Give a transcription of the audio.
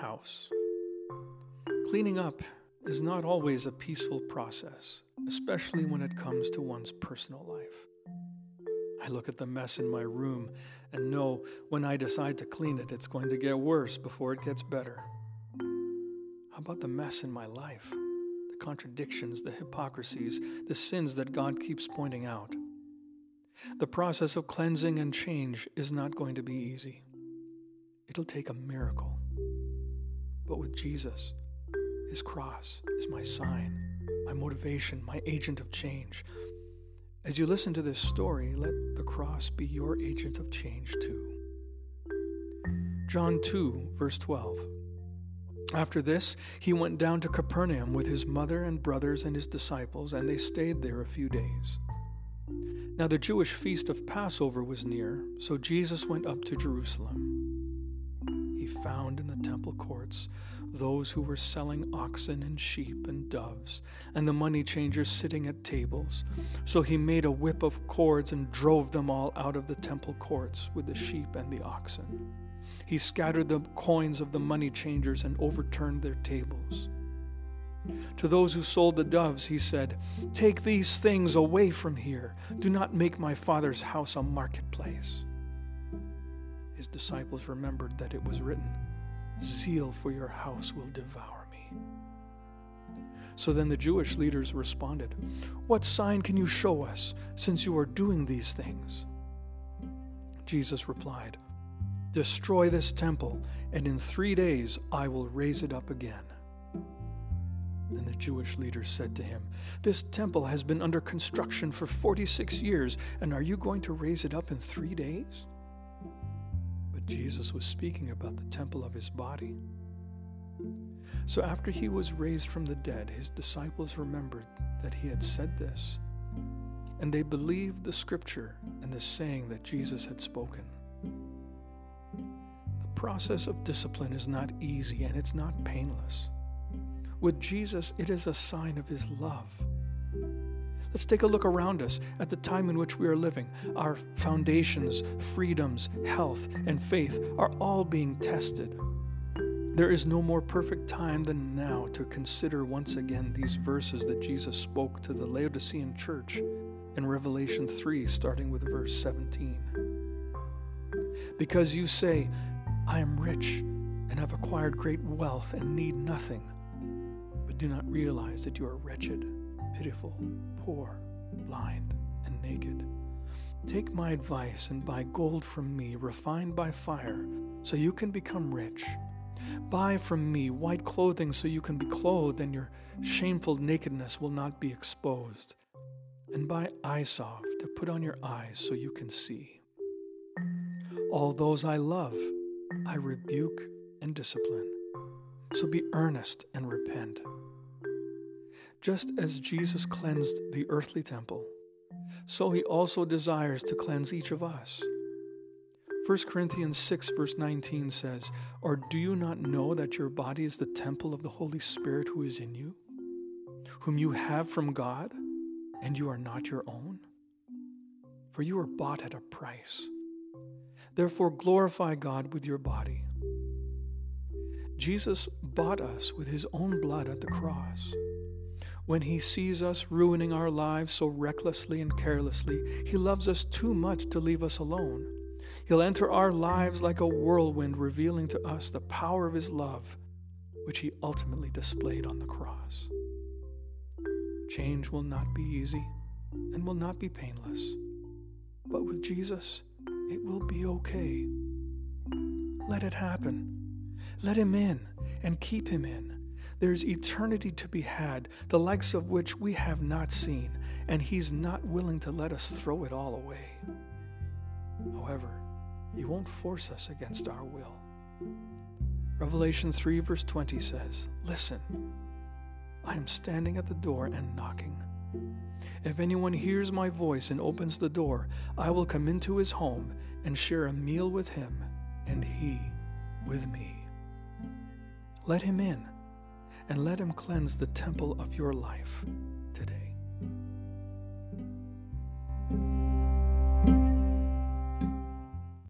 house. Cleaning up is not always a peaceful process, especially when it comes to one's personal life. I look at the mess in my room and know when I decide to clean it, it's going to get worse before it gets better. How about the mess in my life? The contradictions, the hypocrisies, the sins that God keeps pointing out. The process of cleansing and change is not going to be easy. It'll take a miracle. But with Jesus, his cross is my sign, my motivation, my agent of change. As you listen to this story, let the cross be your agent of change too. John 2, verse 12. After this, he went down to Capernaum with his mother and brothers and his disciples, and they stayed there a few days. Now the Jewish feast of Passover was near, so Jesus went up to Jerusalem. Found in the temple courts those who were selling oxen and sheep and doves, and the money changers sitting at tables. So he made a whip of cords and drove them all out of the temple courts with the sheep and the oxen. He scattered the coins of the money changers and overturned their tables. To those who sold the doves, he said, Take these things away from here. Do not make my father's house a marketplace. His disciples remembered that it was written, Zeal for your house will devour me. So then the Jewish leaders responded, What sign can you show us since you are doing these things? Jesus replied, Destroy this temple, and in three days I will raise it up again. Then the Jewish leaders said to him, This temple has been under construction for 46 years, and are you going to raise it up in three days? But Jesus was speaking about the temple of his body. So after he was raised from the dead, his disciples remembered that he had said this, and they believed the scripture and the saying that Jesus had spoken. The process of discipline is not easy and it's not painless. With Jesus, it is a sign of his love. Let's take a look around us at the time in which we are living. Our foundations, freedoms, health, and faith are all being tested. There is no more perfect time than now to consider once again these verses that Jesus spoke to the Laodicean church in Revelation 3, starting with verse 17. Because you say, I am rich and have acquired great wealth and need nothing but do not realize that you are wretched, pitiful, poor, blind, and naked. Take my advice and buy gold from me, refined by fire, so you can become rich. Buy from me white clothing so you can be clothed and your shameful nakedness will not be exposed. And buy eye salve to put on your eyes so you can see. All those I love, I rebuke and discipline. So be earnest and repent. Just as Jesus cleansed the earthly temple, so he also desires to cleanse each of us. 1 Corinthians 6, verse 19 says, Or do you not know that your body is the temple of the Holy Spirit who is in you, whom you have from God, and you are not your own? For you are bought at a price. Therefore, glorify God with your body. Jesus bought us with his own blood at the cross. When He sees us ruining our lives so recklessly and carelessly, He loves us too much to leave us alone. He'll enter our lives like a whirlwind, revealing to us the power of His love, which He ultimately displayed on the cross. Change will not be easy and will not be painless, but with Jesus, it will be okay. Let it happen. Let Him in and keep Him in. There's eternity to be had, the likes of which we have not seen, and He's not willing to let us throw it all away. However, He won't force us against our will. Revelation 3, verse 20 says, Listen, I am standing at the door and knocking. If anyone hears my voice and opens the door, I will come into his home and share a meal with him, and he with me. Let him in and let Him cleanse the temple of your life today.